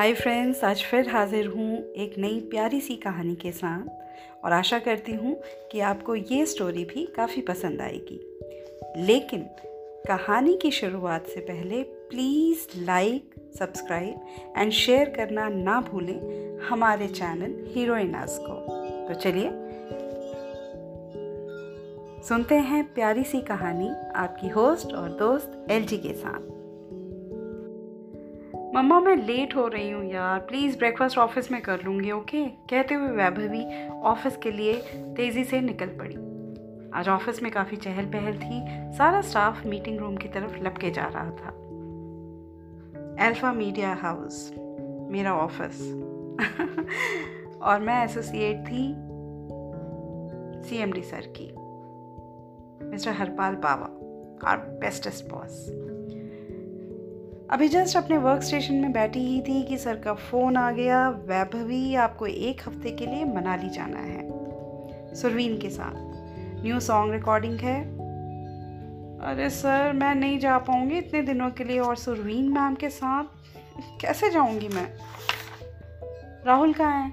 Hi friends, आज फिर हाजिर हूँ एक नई प्यारी सी कहानी के साथ और आशा करती हूँ कि आपको ये स्टोरी भी काफ़ी पसंद आएगी। लेकिन कहानी की शुरुआत से पहले please like subscribe and share करना ना भूलें हमारे चैनल हीरोइनास को। तो चलिए, सुनते हैं प्यारी सी कहानी आपकी होस्ट और दोस्त एलजी के साथ। मम्मा, मैं लेट हो रही हूँ यार। प्लीज़ ब्रेकफास्ट ऑफ़िस में कर लूँगी ओके कहते हुए वैभवी ऑफ़िस के लिए तेज़ी से निकल पड़ी। आज ऑफ़िस में काफ़ी चहल पहल थी। सारा स्टाफ मीटिंग रूम की तरफ़ लपके जा रहा था। एल्फा मीडिया हाउस मेरा ऑफ़िस और मैं एसोसिएट थी सीएमडी सर की। Mister Harpal Baba our bestest boss अभी जस्ट अपने वर्क स्टेशन में बैठी ही थी कि सर का फ़ोन आ गया। वैभवी, आपको एक हफ़्ते के लिए मनाली जाना है। सुरवीन के साथ। न्यू सॉन्ग रिकॉर्डिंग है। अरे सर, मैं नहीं जा पाऊँगी इतने दिनों के लिए और सुरवीन मैम के साथ। कैसे जाऊँगी मैं? राहुल कहाँ है?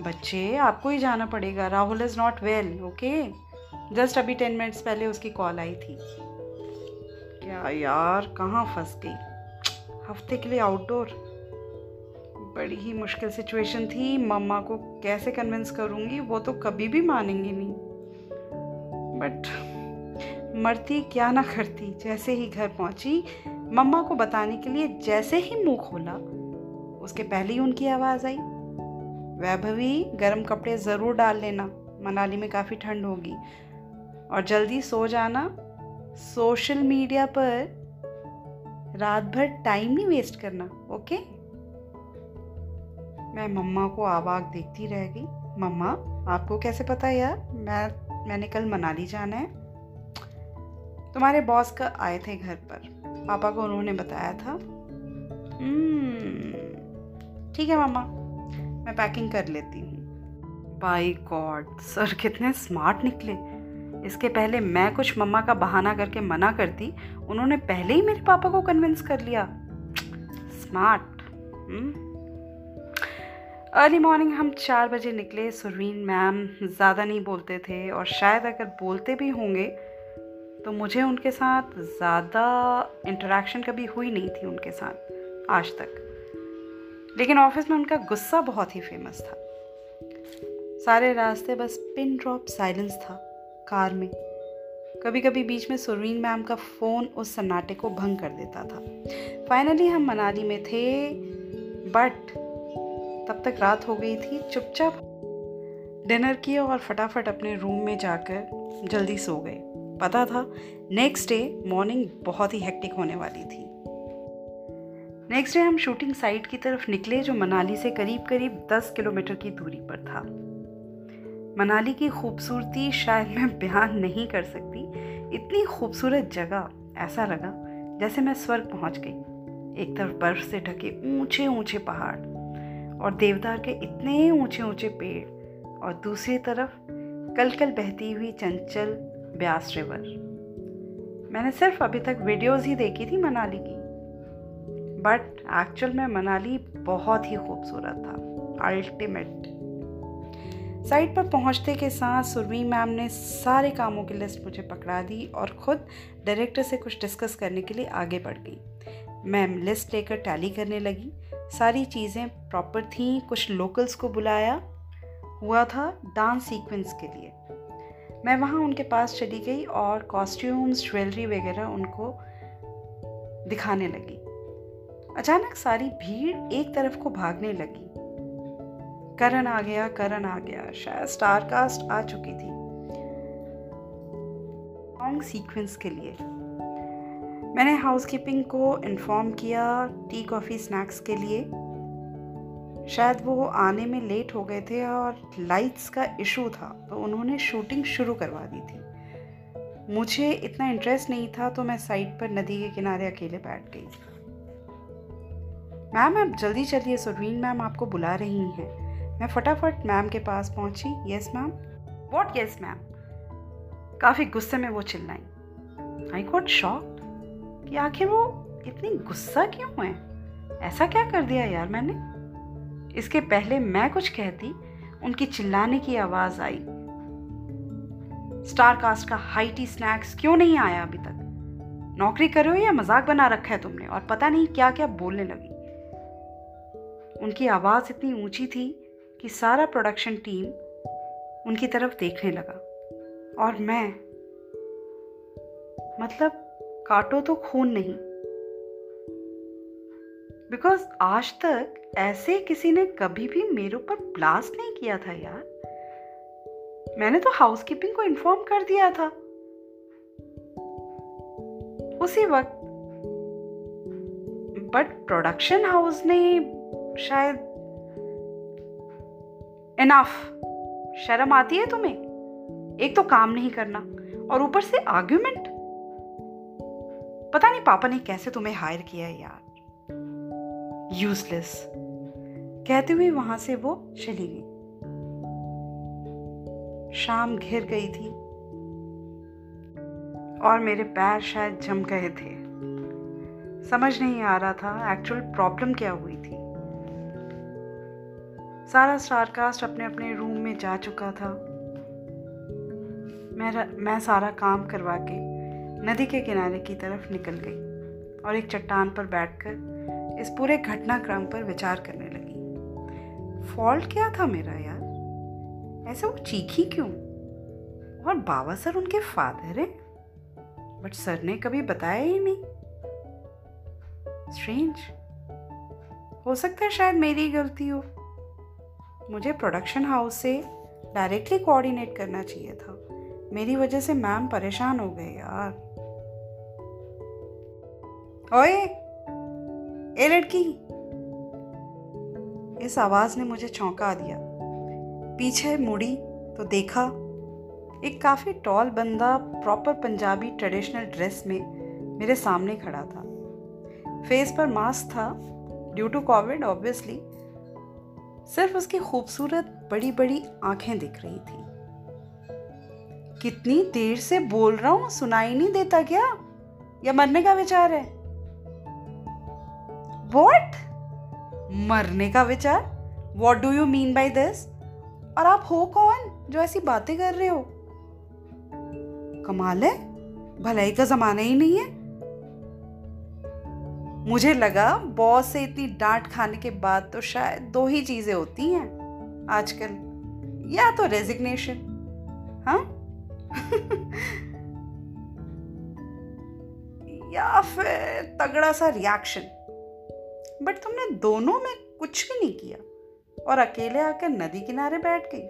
बच्चे, आपको ही जाना पड़ेगा। Rahul is not well okay just अभी टेन मिनट्स पहले उसकी कॉल आई थी। क्या यार कहाँ फंस गई? हफ़्ते के लिए आउटडोर बड़ी ही मुश्किल सिचुएशन थी। मम्मा को कैसे कन्विंस करूँगी वो तो कभी भी मानेंगे नहीं। बट मरती क्या ना करती जैसे ही घर पहुँची मम्मा को बताने के लिए जैसे ही मुँह खोला उसके पहले ही उनकी आवाज़ आई। वैभवी गर्म कपड़े ज़रूर डाल लेना मनाली में काफ़ी ठंड होगी। और जल्दी सो जाना सोशल मीडिया पर रात भर टाइम नहीं वेस्ट करना ओके मैं मम्मा को आवाग देखती रह गई। मम्मा आपको कैसे पता है यार? मैं मैंने कल मनाली जाना है। तुम्हारे बॉस का आए थे घर पर। पापा को उन्होंने बताया था। हम्म, ठीक है मम्मा मैं पैकिंग कर लेती हूँ। बाई गॉड सर कितने स्मार्ट निकले। इसके पहले मैं कुछ मम्मा का बहाना करके मना करती, उन्होंने पहले ही मेरे पापा को कन्विंस कर लिया। स्मार्ट अर्ली मॉर्निंग हम चार बजे निकले। सुरवीन मैम ज़्यादा नहीं बोलते थे और शायद अगर बोलते भी होंगे तो मुझे उनके साथ ज़्यादा इंटरेक्शन कभी हुई नहीं थी उनके साथ, आज तक। लेकिन ऑफ़िस में उनका गुस्सा बहुत ही फ़ेमस था। सारे रास्ते बस पिन ड्रॉप साइलेंस था। कार में। कभी कभी बीच में सुरवीन मैम का फ़ोन उस सन्नाटे को भंग कर देता था। फाइनली हम मनाली में थे बट तब तक रात हो गई थी, चुपचाप डिनर किया और फटाफट अपने रूम में जाकर जल्दी सो गए। पता था नेक्स्ट डे मॉर्निंग बहुत ही हेक्टिक होने वाली थी। नेक्स्ट डे हम शूटिंग साइट की तरफ़ निकले, जो मनाली से करीब करीब 10 किलोमीटर की दूरी पर था। मनाली की खूबसूरती शायद मैं बयान नहीं कर सकती। इतनी खूबसूरत जगह, ऐसा लगा जैसे मैं स्वर्ग पहुँच गई। एक तरफ़ बर्फ़ से ढके ऊँचे ऊँचे पहाड़ और देवदार के इतने ऊँचे ऊँचे पेड़ और दूसरी तरफ़ कल कल बहती हुई चंचल ब्यास रिवर। मैंने सिर्फ़ अभी तक वीडियोस ही देखी थी मनाली की। बट एक्चुअल में मनाली बहुत ही खूबसूरत था अल्टीमेट साइट पर पहुँचते के साथ सुरवी मैम ने सारे कामों की लिस्ट मुझे पकड़ा दी और ख़ुद डायरेक्टर से कुछ डिस्कस करने के लिए आगे बढ़ गई। मैम लिस्ट लेकर टैली करने लगी। सारी चीज़ें प्रॉपर थी, कुछ लोकल्स को बुलाया। हुआ था डांस सीक्वेंस के लिए। मैं वहाँ उनके पास चली गई और कॉस्ट्यूम्स, ज्वेलरी वगैरह उनको दिखाने लगी। अचानक सारी भीड़ एक तरफ़ को भागने लगी। करण आ गया, करण आ गया। शायद स्टार कास्ट आ चुकी थी। लॉन्ग सीक्वेंस के लिए। मैंने हाउसकीपिंग को इन्फॉर्म किया टी कॉफ़ी स्नैक्स के लिए। शायद वो आने में लेट हो गए थे और लाइट्स का इशू था तो उन्होंने शूटिंग शुरू करवा दी थी। मुझे इतना इंटरेस्ट नहीं था तो मैं साइड पर नदी के किनारे अकेले बैठ गई। मैम, आप जल्दी चलिए, सुरवीन मैम आपको बुला रही हैं। मैं फटाफट मैम के पास पहुँची। Yes ma'am what yes ma'am काफ़ी गुस्से में वो चिल्लाई। आई गॉट शॉक कि आखिर वो इतनी गुस्सा क्यों है? ऐसा क्या कर दिया यार मैंने? इसके पहले मैं कुछ कहती, उनकी चिल्लाने की आवाज़ आई। स्टार कास्ट का हाई टी स्नैक्स क्यों नहीं आया अभी तक? नौकरी कर रहे हो या मज़ाक बना रखा है तुमने? और पता नहीं क्या क्या बोलने लगी। उनकी आवाज़ इतनी ऊँची थी कि सारा प्रोडक्शन टीम उनकी तरफ़ देखने लगा। और मैं मतलब काटो तो खून नहीं। बिकॉज़ आज तक ऐसे किसी ने कभी भी मेरे ऊपर ब्लास्ट नहीं किया था यार। मैंने तो हाउसकीपिंग को इन्फॉर्म कर दिया था। उसी वक्त बट प्रोडक्शन हाउस ने शायद इनफ शर्म आती है तुम्हें? एक तो काम नहीं करना और ऊपर से आर्ग्यूमेंट पता नहीं पापा ने कैसे तुम्हें हायर किया है यार। यूजलेस कहते हुए वहाँ से वो चली गई। शाम घिर गई थी और मेरे पैर शायद जम गए थे। समझ नहीं आ रहा था एक्चुअल प्रॉब्लम क्या हुई थी। सारा स्टारकास्ट अपने अपने रूम में जा चुका था। मैं मैं सारा काम करवा के नदी के किनारे की तरफ़ निकल गई और एक चट्टान पर बैठकर इस पूरे घटनाक्रम पर विचार करने लगी। फॉल्ट क्या था मेरा यार? ऐसे वो चीखी क्यों? और बाबा सर उनके फादर हैं? बट सर ने कभी बताया ही नहीं। स्ट्रेंज हो सकता है शायद मेरी गलती हो। मुझे प्रोडक्शन हाउस से डायरेक्टली कोऑर्डिनेट करना चाहिए था। मेरी वजह से मैम परेशान हो गए यार। ओए, ए लड़की, इस आवाज़ ने मुझे चौंका दिया। पीछे मुड़ी तो देखा, एक काफ़ी टॉल बंदा प्रॉपर पंजाबी ट्रेडिशनल ड्रेस में मेरे सामने खड़ा था। फेस पर मास्क था ड्यू टू कोविड ऑब्वियसली सिर्फ़ उसकी खूबसूरत बड़ी बड़ी आँखें दिख रही थी। कितनी देर से बोल रहा हूँ, सुनाई नहीं देता क्या? या मरने का विचार है? वॉट मरने का विचार? What do you mean by this और आप हो कौन जो ऐसी बातें कर रहे हो? कमाल है। भलाई का जमाना ही नहीं है। मुझे लगा, बॉस से इतनी डांट खाने के बाद तो शायद दो ही चीज़ें होती हैं, आजकल। या तो रेजिग्नेशन हाँ? या फिर तगड़ा सा रिएक्शन बट तुमने दोनों में कुछ भी नहीं किया और अकेले आकर नदी किनारे बैठ गई।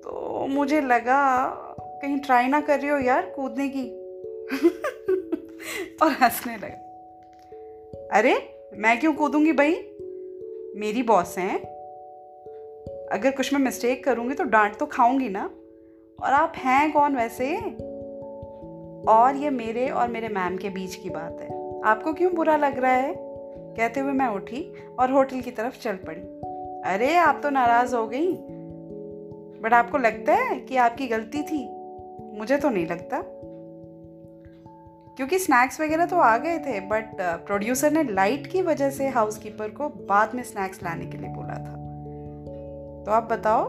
तो मुझे लगा, कहीं ट्राई ना कर रही हो यार कूदने की। और हंसने लगा। अरे, मैं क्यों कूदूँगी भाई मेरी बॉस हैं। अगर कुछ मैं मिस्टेक करूँगी तो डांट तो खाऊँगी ना। और आप हैं कौन वैसे? और ये मेरे और मेरे मैम के बीच की बात है। आपको क्यों बुरा लग रहा है? कहते हुए मैं उठी और होटल की तरफ़ चल पड़ी। अरे, आप तो नाराज़ हो गई। बट आपको लगता है कि आपकी गलती थी? मुझे तो नहीं लगता। क्योंकि स्नैक्स वगैरह तो आ गए थे बट प्रोड्यूसर uh, ने लाइट की वजह से हाउसकीपर को बाद में स्नैक्स लाने के लिए बोला था। तो आप बताओ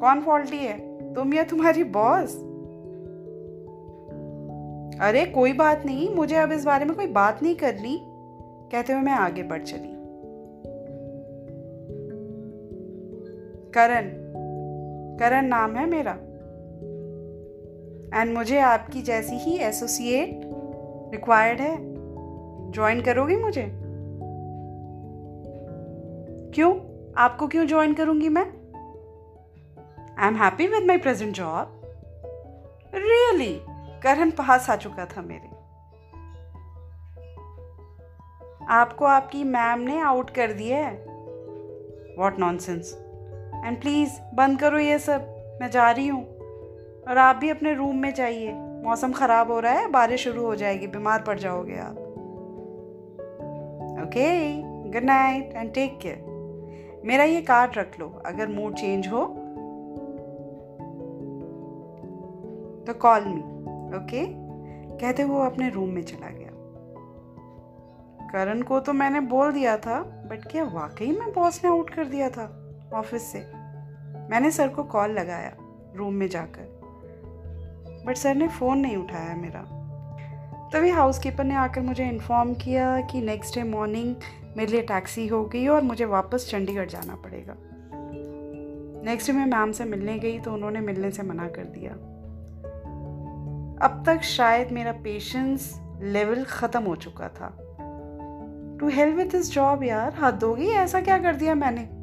कौन फॉल्टी है? तुम या तुम्हारी बॉस अरे कोई बात नहीं मुझे अब इस बारे में कोई बात नहीं करनी। कहते हुए मैं आगे बढ़ चली। करण करण नाम है मेरा। एंड मुझे आपकी जैसी ही एसोसिएट रिक्वायर्ड है। ज्वाइन करोगी मुझे? क्यों? आपको क्यों ज्वाइन करूँगी मैं? I am happy with my present job really Karan पास आ चुका था मेरे। आपको आपकी मैम ने आउट कर दिया है। वॉट नॉनसेंस एंड प्लीज़ बंद करो ये सब। मैं जा रही हूँ। और आप भी अपने रूम में जाइए। मौसम ख़राब हो रहा है, बारिश शुरू हो जाएगी, बीमार पड़ जाओगे आप। Okay good night and take care मेरा ये कार्ड रख लो, अगर मूड चेंज हो तो कॉल मी ओके कहते वो अपने रूम में चला गया। करण को तो मैंने बोल दिया था बट क्या वाकई में बॉस ने आउट कर दिया था ऑफ़िस से? मैंने सर को कॉल लगाया रूम में जाकर। बट सर ने फ़ोन नहीं उठाया मेरा। तभी हाउसकीपर ने आकर मुझे इन्फॉर्म किया कि नेक्स्ट डे मॉर्निंग मेरे लिए टैक्सी हो गई और मुझे वापस चंडीगढ़ जाना पड़ेगा। नेक्स्ट डे मैं मैम से मिलने गई तो उन्होंने मिलने से मना कर दिया। अब तक शायद मेरा पेशेंस लेवल ख़त्म हो चुका था। To help with this job यार हाथ दोगी ऐसा क्या कर दिया मैंने?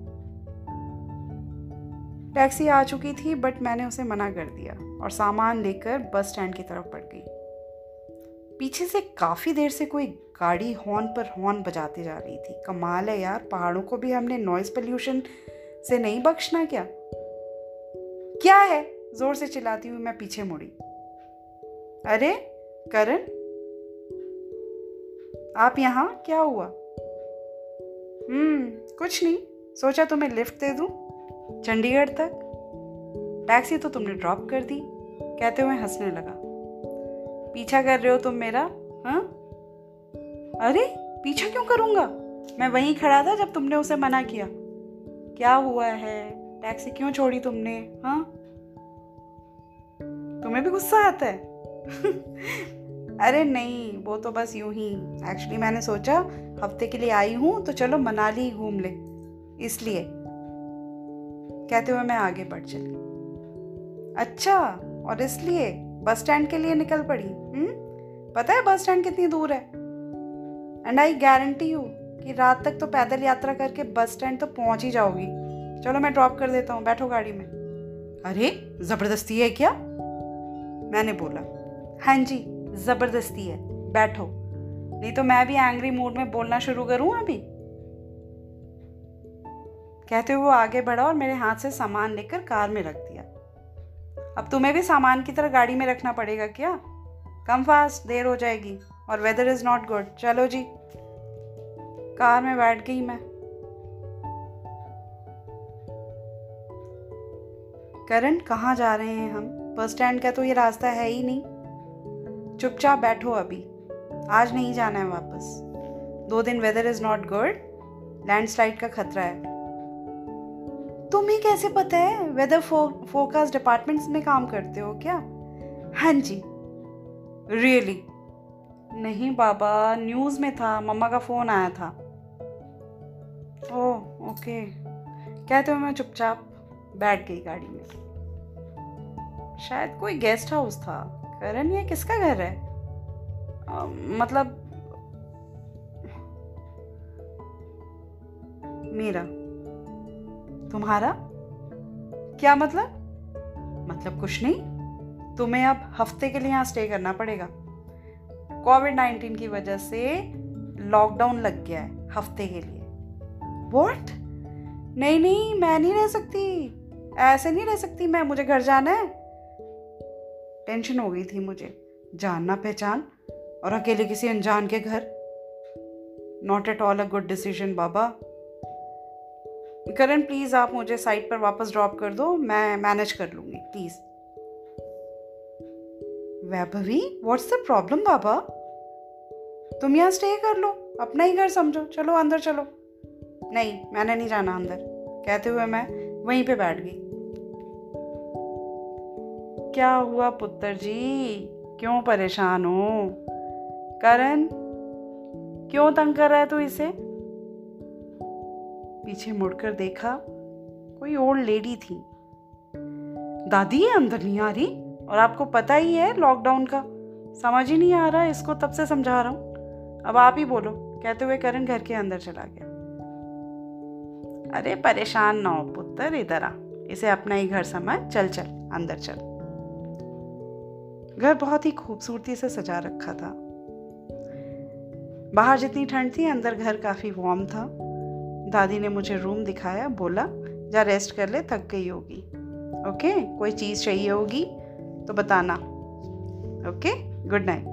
टैक्सी आ चुकी थी बट मैंने उसे मना कर दिया और सामान लेकर बस स्टैंड की तरफ़ बढ़ गई। पीछे से काफ़ी देर से कोई गाड़ी हॉर्न पर हॉर्न बजाती जा रही थी। कमाल है यार, पहाड़ों को भी हमने नॉइज़ पोल्यूशन से नहीं बख्शना क्या? क्या है? ज़ोर से चिल्लाती हुई मैं पीछे मुड़ी। अरे, करण? आप यहाँ? क्या हुआ? हम्म कुछ नहीं। सोचा तुम्हें लिफ्ट दे दूँ? चंडीगढ़ तक? टैक्सी तो तुमने ड्रॉप कर दी। कहते हुए हंसने लगा। पीछा कर रहे हो तुम मेरा हाँ? अरे, पीछा क्यों करूँगा? मैं वहीं खड़ा था जब तुमने उसे मना किया। क्या हुआ है? टैक्सी क्यों छोड़ी तुमने हाँ? तुम्हें भी गुस्सा आता है? अरे नहीं, वो तो बस यूँ ही। एक्चुअली मैंने सोचा, हफ़्ते के लिए आई हूँ तो चलो मनाली घूम ले। इसलिए। कहते हुए मैं आगे बढ़ चली। अच्छा और इसलिए बस स्टैंड के लिए निकल पड़ी हम्म? पता है बस स्टैंड कितनी दूर है? एंड आई गारंटी यू कि रात तक तो पैदल यात्रा करके बस स्टैंड तो पहुँच ही जाओगी। चलो मैं ड्रॉप कर देता हूँ, बैठो गाड़ी में। अरे, ज़बरदस्ती है क्या? मैंने बोला। हाँ जी, ज़बरदस्ती है, बैठो। नहीं तो मैं भी एंग्री मूड में बोलना शुरू करूँ अभी? कहते हुए वो आगे बढ़ा और मेरे हाथ से सामान लेकर कार में रख दिया। अब तुम्हें भी सामान की तरह गाड़ी में रखना पड़ेगा क्या? कम फास्ट देर हो जाएगी और वेदर इज़ नॉट गुड चलो जी, कार में बैठ गई मैं। करण, कहाँ जा रहे हैं हम? बस स्टैंड का तो ये रास्ता है ही नहीं। चुपचाप बैठो अभी। आज नहीं जाना है वापस। दो दिन weather is not good landslide का खतरा है। तुम्हें कैसे पता है वेदर फोरकास्ट डिपार्टमेंट्स में काम करते हो क्या? हाँ जी। Really really? नहीं बाबा न्यूज़ में था मम्मा का फ़ोन आया था। ओह ओके कहते हुए मैं चुपचाप बैठ गई गाड़ी में। शायद कोई गेस्ट हाउस था। करण ये किसका घर है? आ, मतलब मेरा। तुम्हारा? क्या मतलब? मतलब कुछ नहीं। तुम्हें अब हफ़्ते के लिए यहाँ स्टे करना पड़ेगा। कोविड नाइन्टीन की वजह से लॉकडाउन लग गया है, हफ़्ते के लिए। वॉट नहीं नहीं, मैं नहीं रह सकती। ऐसे नहीं रह सकती मैं, मुझे घर जाना है। टेंशन हो गई थी मुझे। जानना पहचान और अकेले किसी अनजान के घर। Not at all a good decision Baba. Karan please आप मुझे साइट पर वापस ड्रॉप कर दो, मैं मैनेज कर लूँगी please Vaibhavi what's the problem Baba? तुम यहाँ स्टे कर लो, अपना ही घर समझो, चलो अंदर चलो। नहीं, मैंने नहीं जाना अंदर, कहते हुए मैं वहीं पे बैठ गई। क्या हुआ पुत्र जी? क्यों परेशान हो? करण, क्यों तंग कर रहा है तू इसे? पीछे मुड़कर देखा कोई ओल्ड लेडी थी। दादी अंदर नहीं आ रही और आपको पता ही है लॉकडाउन का। समझ ही नहीं आ रहा इसको तब से समझा रहा हूँ। अब आप ही बोलो, कहते हुए करण घर के अंदर चला गया। अरे परेशान ना हो पुत्र, इधर आ। इसे अपना ही घर समझ, चल चल, अंदर चल। घर बहुत ही खूबसूरती से सजा रखा था। बाहर जितनी ठंड थी, अंदर घर काफ़ी वार्म था। दादी ने मुझे रूम दिखाया, बोला, जा रेस्ट कर ले, थक गई होगी। ओके कोई चीज़ चाहिए होगी तो बताना। ओके गुड नाइट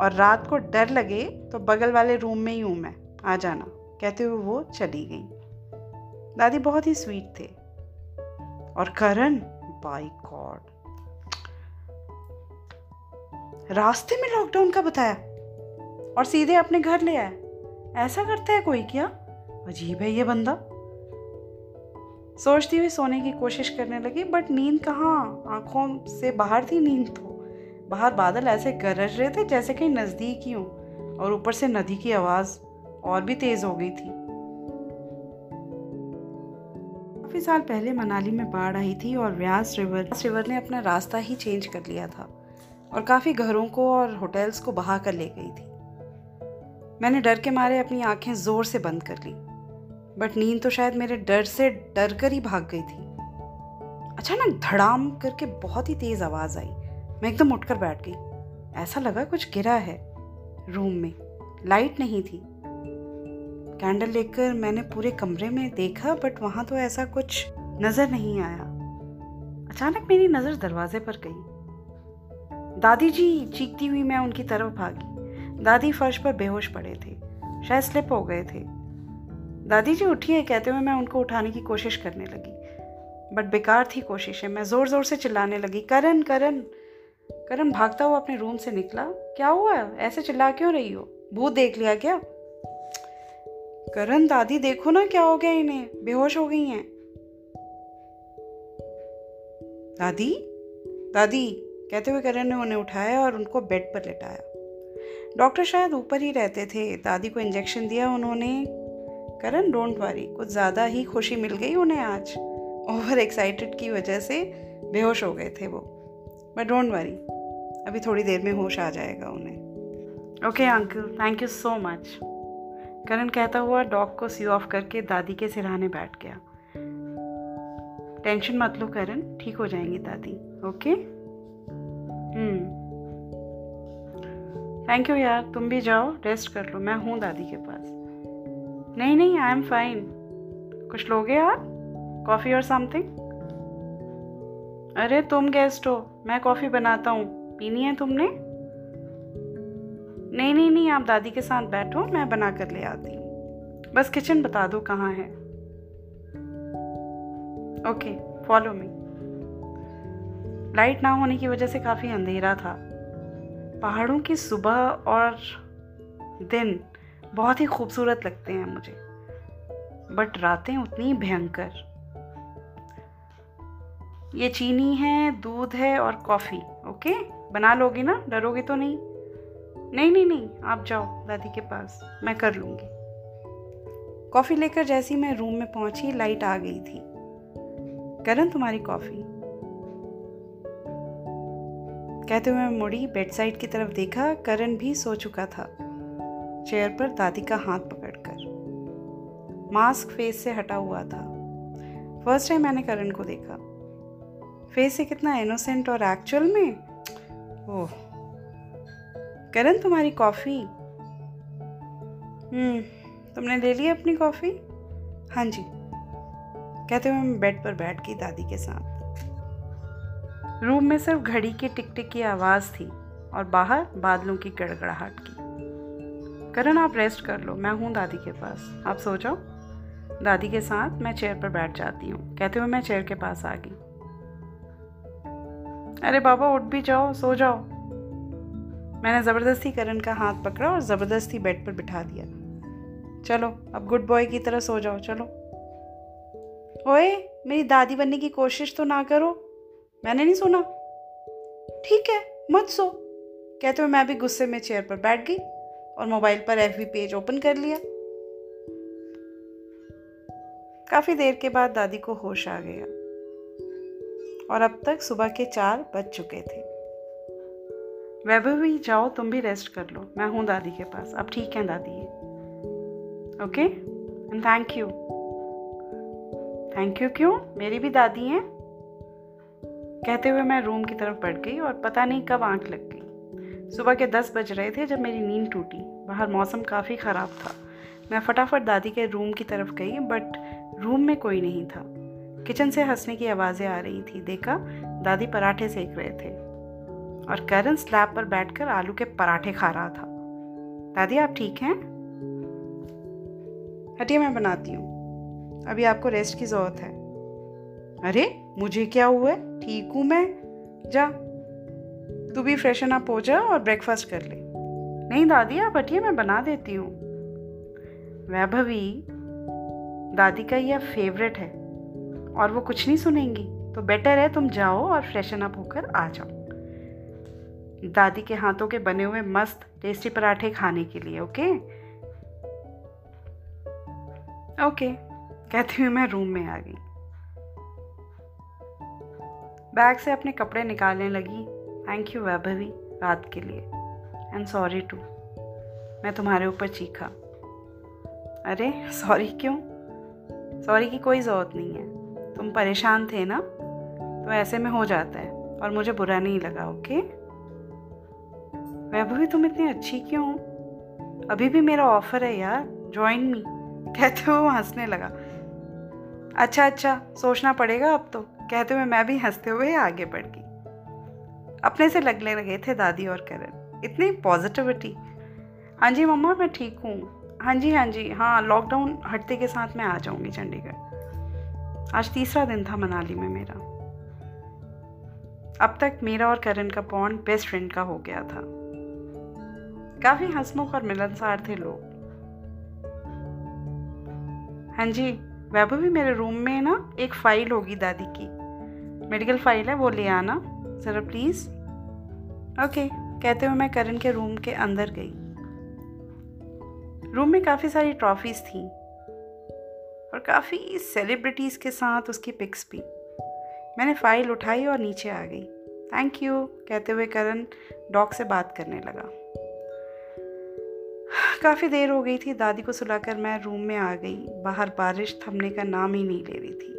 और रात को डर लगे तो बगल वाले रूम में ही हूँ मैं। आ जाना। कहते हुए वो चली गई। दादी बहुत ही स्वीट थे। और करण बाई गॉड रास्ते में लॉकडाउन का बताया? और सीधे अपने घर ले आया ऐसा करता है कोई क्या? अजीब है ये बंदा। सोचती हुई सोने की कोशिश करने लगी बट नींद कहाँ? आँखों से बाहर थी नींद तो। बाहर बादल ऐसे गरज रहे थे जैसे कहीं नज़दीक ही हो, और ऊपर से नदी की आवाज़ और भी तेज़ हो गई थी। काफ़ी साल पहले मनाली में बाढ़ आई थी और व्यास रिवर रिवर ने अपना रास्ता ही चेंज कर लिया था, और काफ़ी घरों को और होटल्स को बहा कर ले गई थी। मैंने डर के मारे अपनी आँखें ज़ोर से बंद कर ली। बट नींद तो शायद मेरे डर से डर कर ही भाग गई थी। अचानक धड़ाम करके बहुत ही तेज़ आवाज़ आई। मैं एकदम उठकर बैठ गई। ऐसा लगा कुछ गिरा है रूम में। लाइट नहीं थी। कैंडल लेकर मैंने पूरे कमरे में देखा, बट वहाँ तो ऐसा कुछ नज़र नहीं आया। अचानक मेरी नज़र दरवाजे पर गई। दादी जी चीखती हुई मैं उनकी तरफ़ भागी। दादी फर्श पर बेहोश पड़े थे। शायद स्लिप हो गए थे। दादी जी उठिए कहते हुए मैं उनको उठाने की कोशिश करने लगी। बट बेकार थी कोशिशें मैं ज़ोर ज़ोर से चिल्लाने लगी, करण करण करण, भागता हुआ अपने रूम से निकला। क्या हुआ? ऐसे चिल्ला क्यों रही हो? भूत देख लिया क्या? करण, दादी, देखो ना क्या हो गया इन्हें। बेहोश हो गई हैं. दादी? दादी? कहते हुए करण ने उन्हें उठाया और उनको बेड पर लेटाया। डॉक्टर शायद ऊपर ही रहते थे। दादी को इंजेक्शन दिया उन्होंने। करण डोंट वरी कुछ ज़्यादा ही खुशी मिल गई उन्हें आज। ओवर एक्साइटेड की वजह से बेहोश हो गए थे वो। बट डोंट वरी अभी थोड़ी देर में होश आ जाएगा उन्हें। Okay uncle thank you so much Karan कहता हुआ डॉग को सी ऑफ़ करके दादी के सिरहाने बैठ गया। टेंशन मत लो करण, ठीक हो जाएँगी दादी ओके थैंक यू यार, तुम भी जाओ रेस्ट कर लो, मैं हूँ दादी के पास। नहीं नहीं आई एम फाइन कुछ लोगे यार? कॉफ़ी और समथिंग अरे, तुम गेस्ट हो। मैं कॉफ़ी बनाता हूँ। पीनी है तुमने? नहीं नहीं नहीं, आप दादी के साथ बैठो, मैं बना कर ले आती हूँ। बस किचन बता दो कहाँ है। ओके फॉलो मी लाइट ना होने की वजह से काफ़ी अंधेरा था। पहाड़ों की सुबह और दिन बहुत ही खूबसूरत लगते हैं मुझे। बट रातें उतनी भयंकर। ये चीनी है, दूध है और कॉफ़ी, ओके? बना लोगे ना? डरोगे तो नहीं? नहीं नहीं नहीं, आप जाओ दादी के पास, मैं कर लूँगी। कॉफ़ी लेकर जैसी मैं रूम में पहुँची, लाइट आ गई थी। करण, तुम्हारी कॉफ़ी। कहते हुए मैं मुड़ी बेड साइड की तरफ़ देखा, करण भी सो चुका था। चेयर पर दादी का हाथ पकड़कर। मास्क फेस से हटा हुआ था। फ़र्स्ट टाइम मैंने करण को देखा। फेस से कितना इनोसेंट और एक्चुअल में? ओह। करण, तुम्हारी कॉफ़ी हम्म तुमने ले ली अपनी कॉफ़ी हाँ जी। कहते हुए मैं बेड पर बैठ गई दादी के साथ। रूम में सिर्फ़ घड़ी की टिक टिक की आवाज़ थी और बाहर बादलों की गड़गड़ाहट की। करण, आप रेस्ट कर लो। मैं हूँ दादी के पास। आप सो जाओ। दादी के साथ मैं चेयर पर बैठ जाती हूँ। कहते हुए मैं चेयर के पास आ गई। अरे बाबा, उठ भी जाओ, सो जाओ। मैंने ज़बरदस्ती करण का हाथ पकड़ा और ज़बरदस्ती बेड पर बिठा दिया। चलो, अब गुड बॉय की तरह सो जाओ। चलो। ओए, मेरी दादी बनने की कोशिश तो ना करो। मैंने नहीं सुना। ठीक है, मत सो। कहते हुए मैं भी गुस्से में चेयर पर बैठ गई। और मोबाइल पर एफ़ पेज ओपन कर लिया। काफ़ी देर के बाद दादी को होश आ गया और अब तक सुबह के चार बज चुके थे। वैभव भी जाओ, तुम भी रेस्ट कर लो। मैं हूँ दादी के पास। अब ठीक है दादी okay and thank you thank you क्यों? मेरी भी दादी हैं। कहते हुए मैं रूम की तरफ़ बढ़ गई और पता नहीं कब आँख लग गई। सुबह के दस बज रहे थे जब मेरी नींद टूटी। बाहर मौसम काफ़ी ख़राब था। मैं फटाफट दादी के रूम की तरफ़ गई, बट रूम में कोई नहीं था। किचन से हंसने की आवाज़ें आ रही थी। देखा, दादी पराठे सेक रहे थे और करण स्लैब पर बैठकर आलू के पराठे खा रहा था। दादी, आप ठीक हैं? हटिए, मैं बनाती हूँ। अभी आपको रेस्ट की ज़रूरत है। अरे, मुझे क्या हुआ? है ठीक हूँ मैं। जा। तू भी फ्रेशन अप हो जा और ब्रेकफास्ट कर ले। नहीं दादी, आप हटिए, मैं बना देती हूँ। वैभवी, दादी का यह फेवरेट है, और वो कुछ नहीं सुनेंगी। तो बेटर है तुम जाओ और फ्रेशन अप होकर आ जाओ। दादी के हाथों के बने हुए मस्त टेस्टी पराठे खाने के लिए ओके ओके कहती हुई मैं रूम में आ गई। बैग से अपने कपड़े निकालने लगी। थैंक यू वैभवी, रात के लिए। एंड सॉरी टू मैं तुम्हारे ऊपर चीखा। अरे सॉरी क्यों? सॉरी की कोई ज़रूरत नहीं है। तुम परेशान थे ना? तो ऐसे में हो जाता है, और मुझे बुरा नहीं लगा ओके वैभवी, तुम इतनी अच्छी क्यों हो? अभी भी मेरा ऑफ़र है यार ज्वाइन मी कहते हुए हंसने लगा। अच्छा अच्छा सोचना पड़ेगा अब तो। कहते हुए मैं भी हँसते हुए आगे बढ़ गई। अपने से लगने लगे थे दादी और करण। इतनी पॉजिटिविटी हाँ जी मम्मा, मैं ठीक हूँ। हाँ जी हाँ जी। हाँ लॉकडाउन हटते के साथ मैं आ जाऊँगी चंडीगढ़। आज तीसरा दिन था मनाली में मेरा। अब तक मेरा और करण का बॉन्ड बेस्ट फ्रेंड का हो गया था। काफ़ी हंसमुख और मिलनसार थे लोग। हाँ जी, वैभव भी मेरे रूम में ना? एक फ़ाइल होगी दादी की। मेडिकल फ़ाइल है, वो ले आना। ज़रा प्लीज़ ओके, कहते हुए मैं करण के रूम के अंदर गई। रूम में काफ़ी सारी ट्रॉफीज़ थी और काफ़ी सेलिब्रिटीज़ के साथ उसकी पिक्स भी। मैंने फ़ाइल उठाई और नीचे आ गई। थैंक यू कहते हुए करण डॉग से बात करने लगा। काफ़ी देर हो गई थी, दादी को सुलाकर मैं रूम में आ गई। बाहर बारिश, थमने का नाम ही नहीं ले रही थी।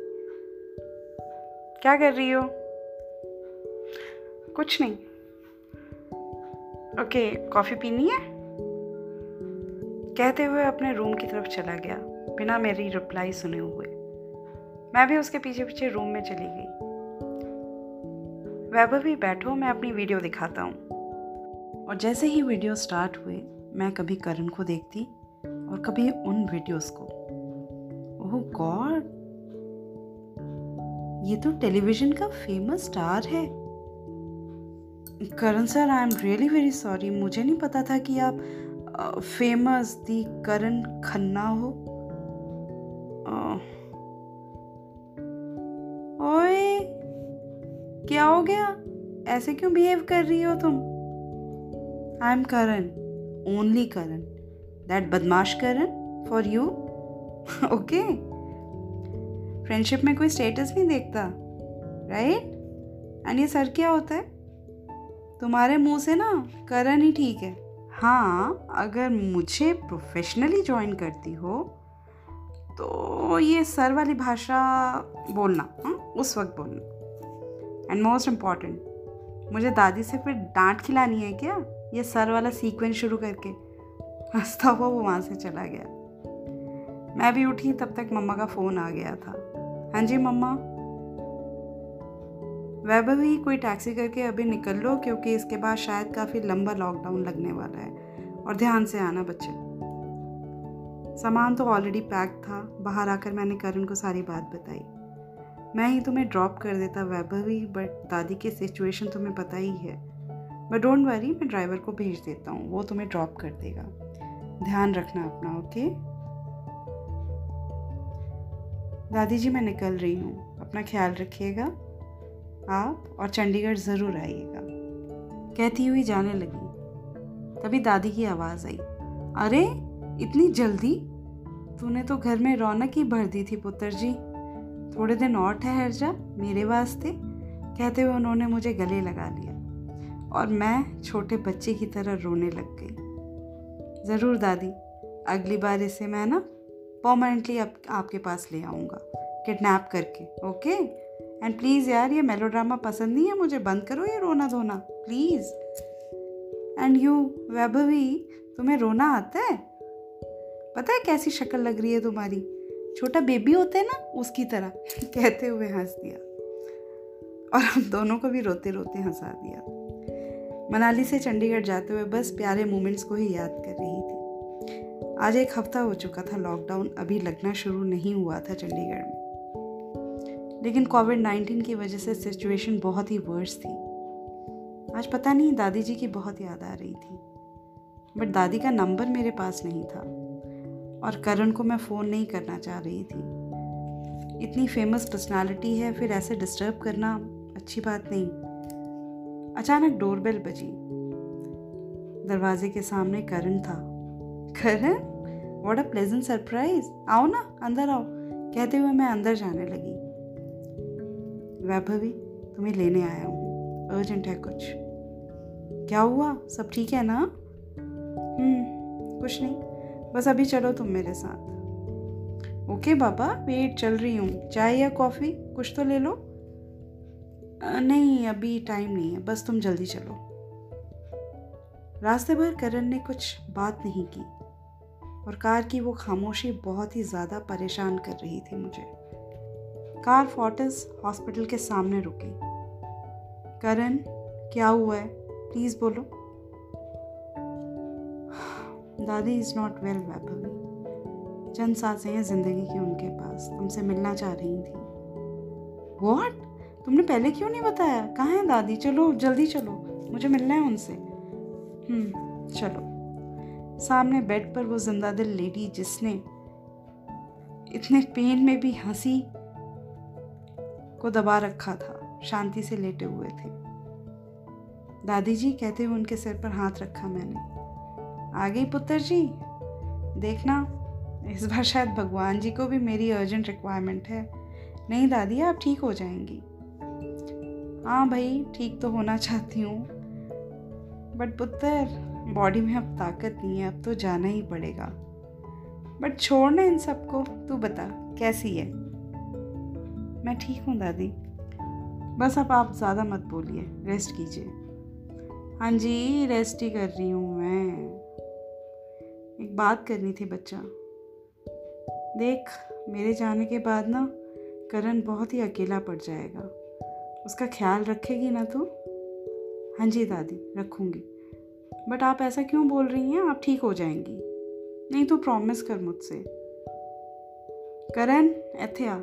क्या कर रही हो? कुछ नहीं। ओके, कॉफ़ी पीनी है? कहते हुए अपने रूम की तरफ़ चला गया, बिना मेरी रिप्लाई सुने हुए। मैं भी उसके पीछे पीछे रूम में चली गई। वैभव भी बैठो, मैं अपनी वीडियो दिखाता हूँ। और जैसे ही वीडियो स्टार्ट हुए, मैं कभी करण को देखती और कभी उन वीडियोस को। Oh god! ये तो टेलीविज़न का फ़ेमस स्टार है। Karan sir I am really very sorry मुझे नहीं पता था कि आप फ़ेमस दी करण खन्ना हो। ओए, क्या हो गया? ऐसे क्यों बिहेव कर रही हो तुम? I am Karan only Karan that बदमाश Karan for you okay friendship में कोई स्टेटस नहीं देखता राइट एंड ये सर क्या होता है? तुम्हारे मुँह से ना करण ही ठीक है। हाँ अगर मुझे प्रोफेशनली ज्वाइन करती हो तो ये सर वाली भाषा बोलना, हा? उस वक्त बोलना। एंड मोस्ट इंपॉर्टेंट मुझे दादी से फिर डांट खिलानी है क्या? ये सर वाला सीक्वेंस शुरू करके। हंसता हुआ वो वहाँ से चला गया। मैं भी उठी तब तक मम्मा का फ़ोन आ गया था। हाँ जी मम्मा? वैभव ही कोई टैक्सी करके अभी निकल लो, क्योंकि इसके बाद शायद काफ़ी लंबा लॉकडाउन लगने वाला है। और ध्यान से आना बच्चे। सामान तो ऑलरेडी पैक था। बाहर आकर मैंने करण को सारी बात बताई। मैं ही तुम्हें ड्रॉप कर देता वैभव ही बट दादी की सिचुएशन तुम्हें पता ही है। बट डोंट वरी मैं ड्राइवर को भेज देता हूँ। वो तुम्हें ड्रॉप कर देगा। ध्यान रखना अपना ओके दादी जी, मैं निकल रही हूँ। अपना ख्याल रखिएगा। आप और चंडीगढ़ ज़रूर आइएगा। कहती हुई जाने लगी। तभी दादी की आवाज़ आई। अरे इतनी जल्दी? तूने तो घर में रौनक ही भर दी थी पुत्र जी। थोड़े दिन और ठहर जा मेरे वास्ते। कहते हुए उन्होंने मुझे गले लगा लिया और मैं छोटे बच्चे की तरह रोने लग गई। ज़रूर दादी अगली बार इसे मैं ना परमानेंटली आप, आपके पास ले आऊँगा। किडनैप करके ओके एंड प्लीज़ यार, ये मेलोड्रामा पसंद नहीं है मुझे? बंद करो ये रोना धोना प्लीज़ एंड यू वैभवी, तुम्हें रोना आता है? पता है कैसी शक्ल लग रही है तुम्हारी? छोटा बेबी होता है ना, उसकी तरह। कहते हुए हंस दिया। और हम दोनों को भी रोते रोते हंसा दिया। मनाली से चंडीगढ़ जाते हुए बस प्यारे मोमेंट्स को ही याद कर रही थी। आज एक हफ़्ता हो चुका था लॉकडाउन अभी लगना शुरू नहीं हुआ था चंडीगढ़ में। लेकिन कोविड नाइन्टीन की वजह से सिचुएशन बहुत ही वर्स थी। आज पता नहीं, दादी जी की बहुत याद आ रही थी। बट दादी का नंबर मेरे पास नहीं था। और करण को मैं फ़ोन नहीं करना चाह रही थी। इतनी फ़ेमस पर्सनालिटी है, फिर ऐसे डिस्टर्ब करना अच्छी बात नहीं। अचानक डोरबेल बजी। दरवाजे के सामने करण था। Karan what a pleasant surprise आओ ना, अंदर आओ। कहते हुए मैं अंदर जाने लगी। वैभवी, तुम्हें लेने आया हूँ। अर्जेंट है कुछ। क्या हुआ? सब ठीक है ना? हम्म कुछ नहीं। बस अभी चलो तुम मेरे साथ। ओके बाबा वेट चल रही हूँ। चाय या कॉफ़ी कुछ तो ले लो। नहीं, अभी टाइम नहीं है। बस तुम जल्दी चलो। रास्ते भर करण ने कुछ बात नहीं की। और कार की वो खामोशी बहुत ही ज़्यादा परेशान कर रही थी मुझे। कार फोर्टिस हॉस्पिटल के सामने रुकी। करण क्या हुआ है? प्लीज़ बोलो। दादी इज़ नॉट वेल वैभवी। चंद साँसें हैं ज़िंदगी की उनके पास। तुमसे मिलना चाह रही थी। वॉट तुमने पहले क्यों नहीं बताया? कहाँ है दादी? चलो जल्दी चलो। मुझे मिलना है उनसे। हम्म, चलो। सामने बेड पर वो ज़िंदा दिल लेडी जिसने इतने पेन में भी हँसी को दबा रखा था, शांति से लेटे हुए थे। दादी जी कहते हुए उनके सिर पर हाथ रखा मैंने। आ गई पुत्र जी, देखना, इस बार शायद भगवान जी को भी मेरी अर्जेंट रिक्वायरमेंट है। नहीं दादी, आप ठीक हो जाएँगी। हाँ भाई, ठीक तो होना चाहती हूँ। बट पुत्र बॉडी में अब ताकत नहीं है, अब तो जाना ही पड़ेगा। बट छोड़ना इन सबको, तू बता, कैसी है? मैं ठीक हूँ, दादी। बस अब आप ज़्यादा मत बोलिए। रेस्ट कीजिए। हाँ जी, रेस्ट ही कर रही हूँ मैं। एक बात करनी थी बच्चा। देख, मेरे जाने के बाद ना करण बहुत ही अकेला पड़ जाएगा। उसका ख्याल रखेगी ना तू? हाँ जी, दादी, रखूँगी। बट आप ऐसा क्यों बोल रही हैं? आप ठीक हो जाएँगी। नहीं तो प्रॉमिस कर मुझसे। करण आ।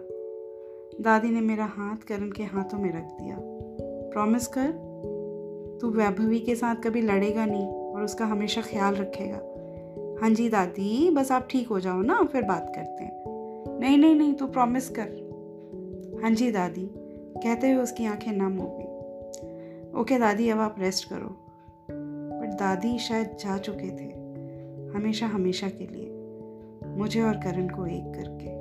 दादी ने मेरा हाथ करण के हाथों में रख दिया। प्रॉमिस कर, तू वैभवी के साथ कभी लड़ेगा नहीं और उसका हमेशा ख्याल रखेगा। हाँ जी दादी, बस आप ठीक हो जाओ ना, फिर बात करते हैं। नहीं नहीं नहीं, तू प्रॉमिस कर। हाँ जी दादी, कहते हुए उसकी आँखें नम हो गई। ओके दादी, अब आप रेस्ट करो। बट दादी शायद जा चुके थे, हमेशा हमेशा के लिए। मुझे और करण को एक करके।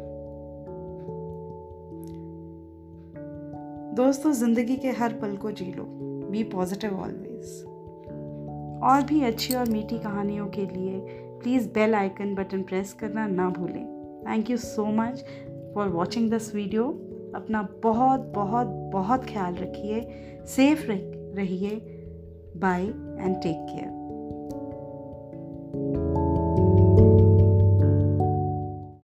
दोस्तों, ज़िंदगी के हर पल को जी लो। बी पॉजिटिव ऑलवेज और भी अच्छी और मीठी कहानियों के लिए please bell icon button press करना ना भूलें। Thank you so much for watching this video अपना बहुत बहुत बहुत ख्याल रखिए। सेफ़ रहिए। Bye and take care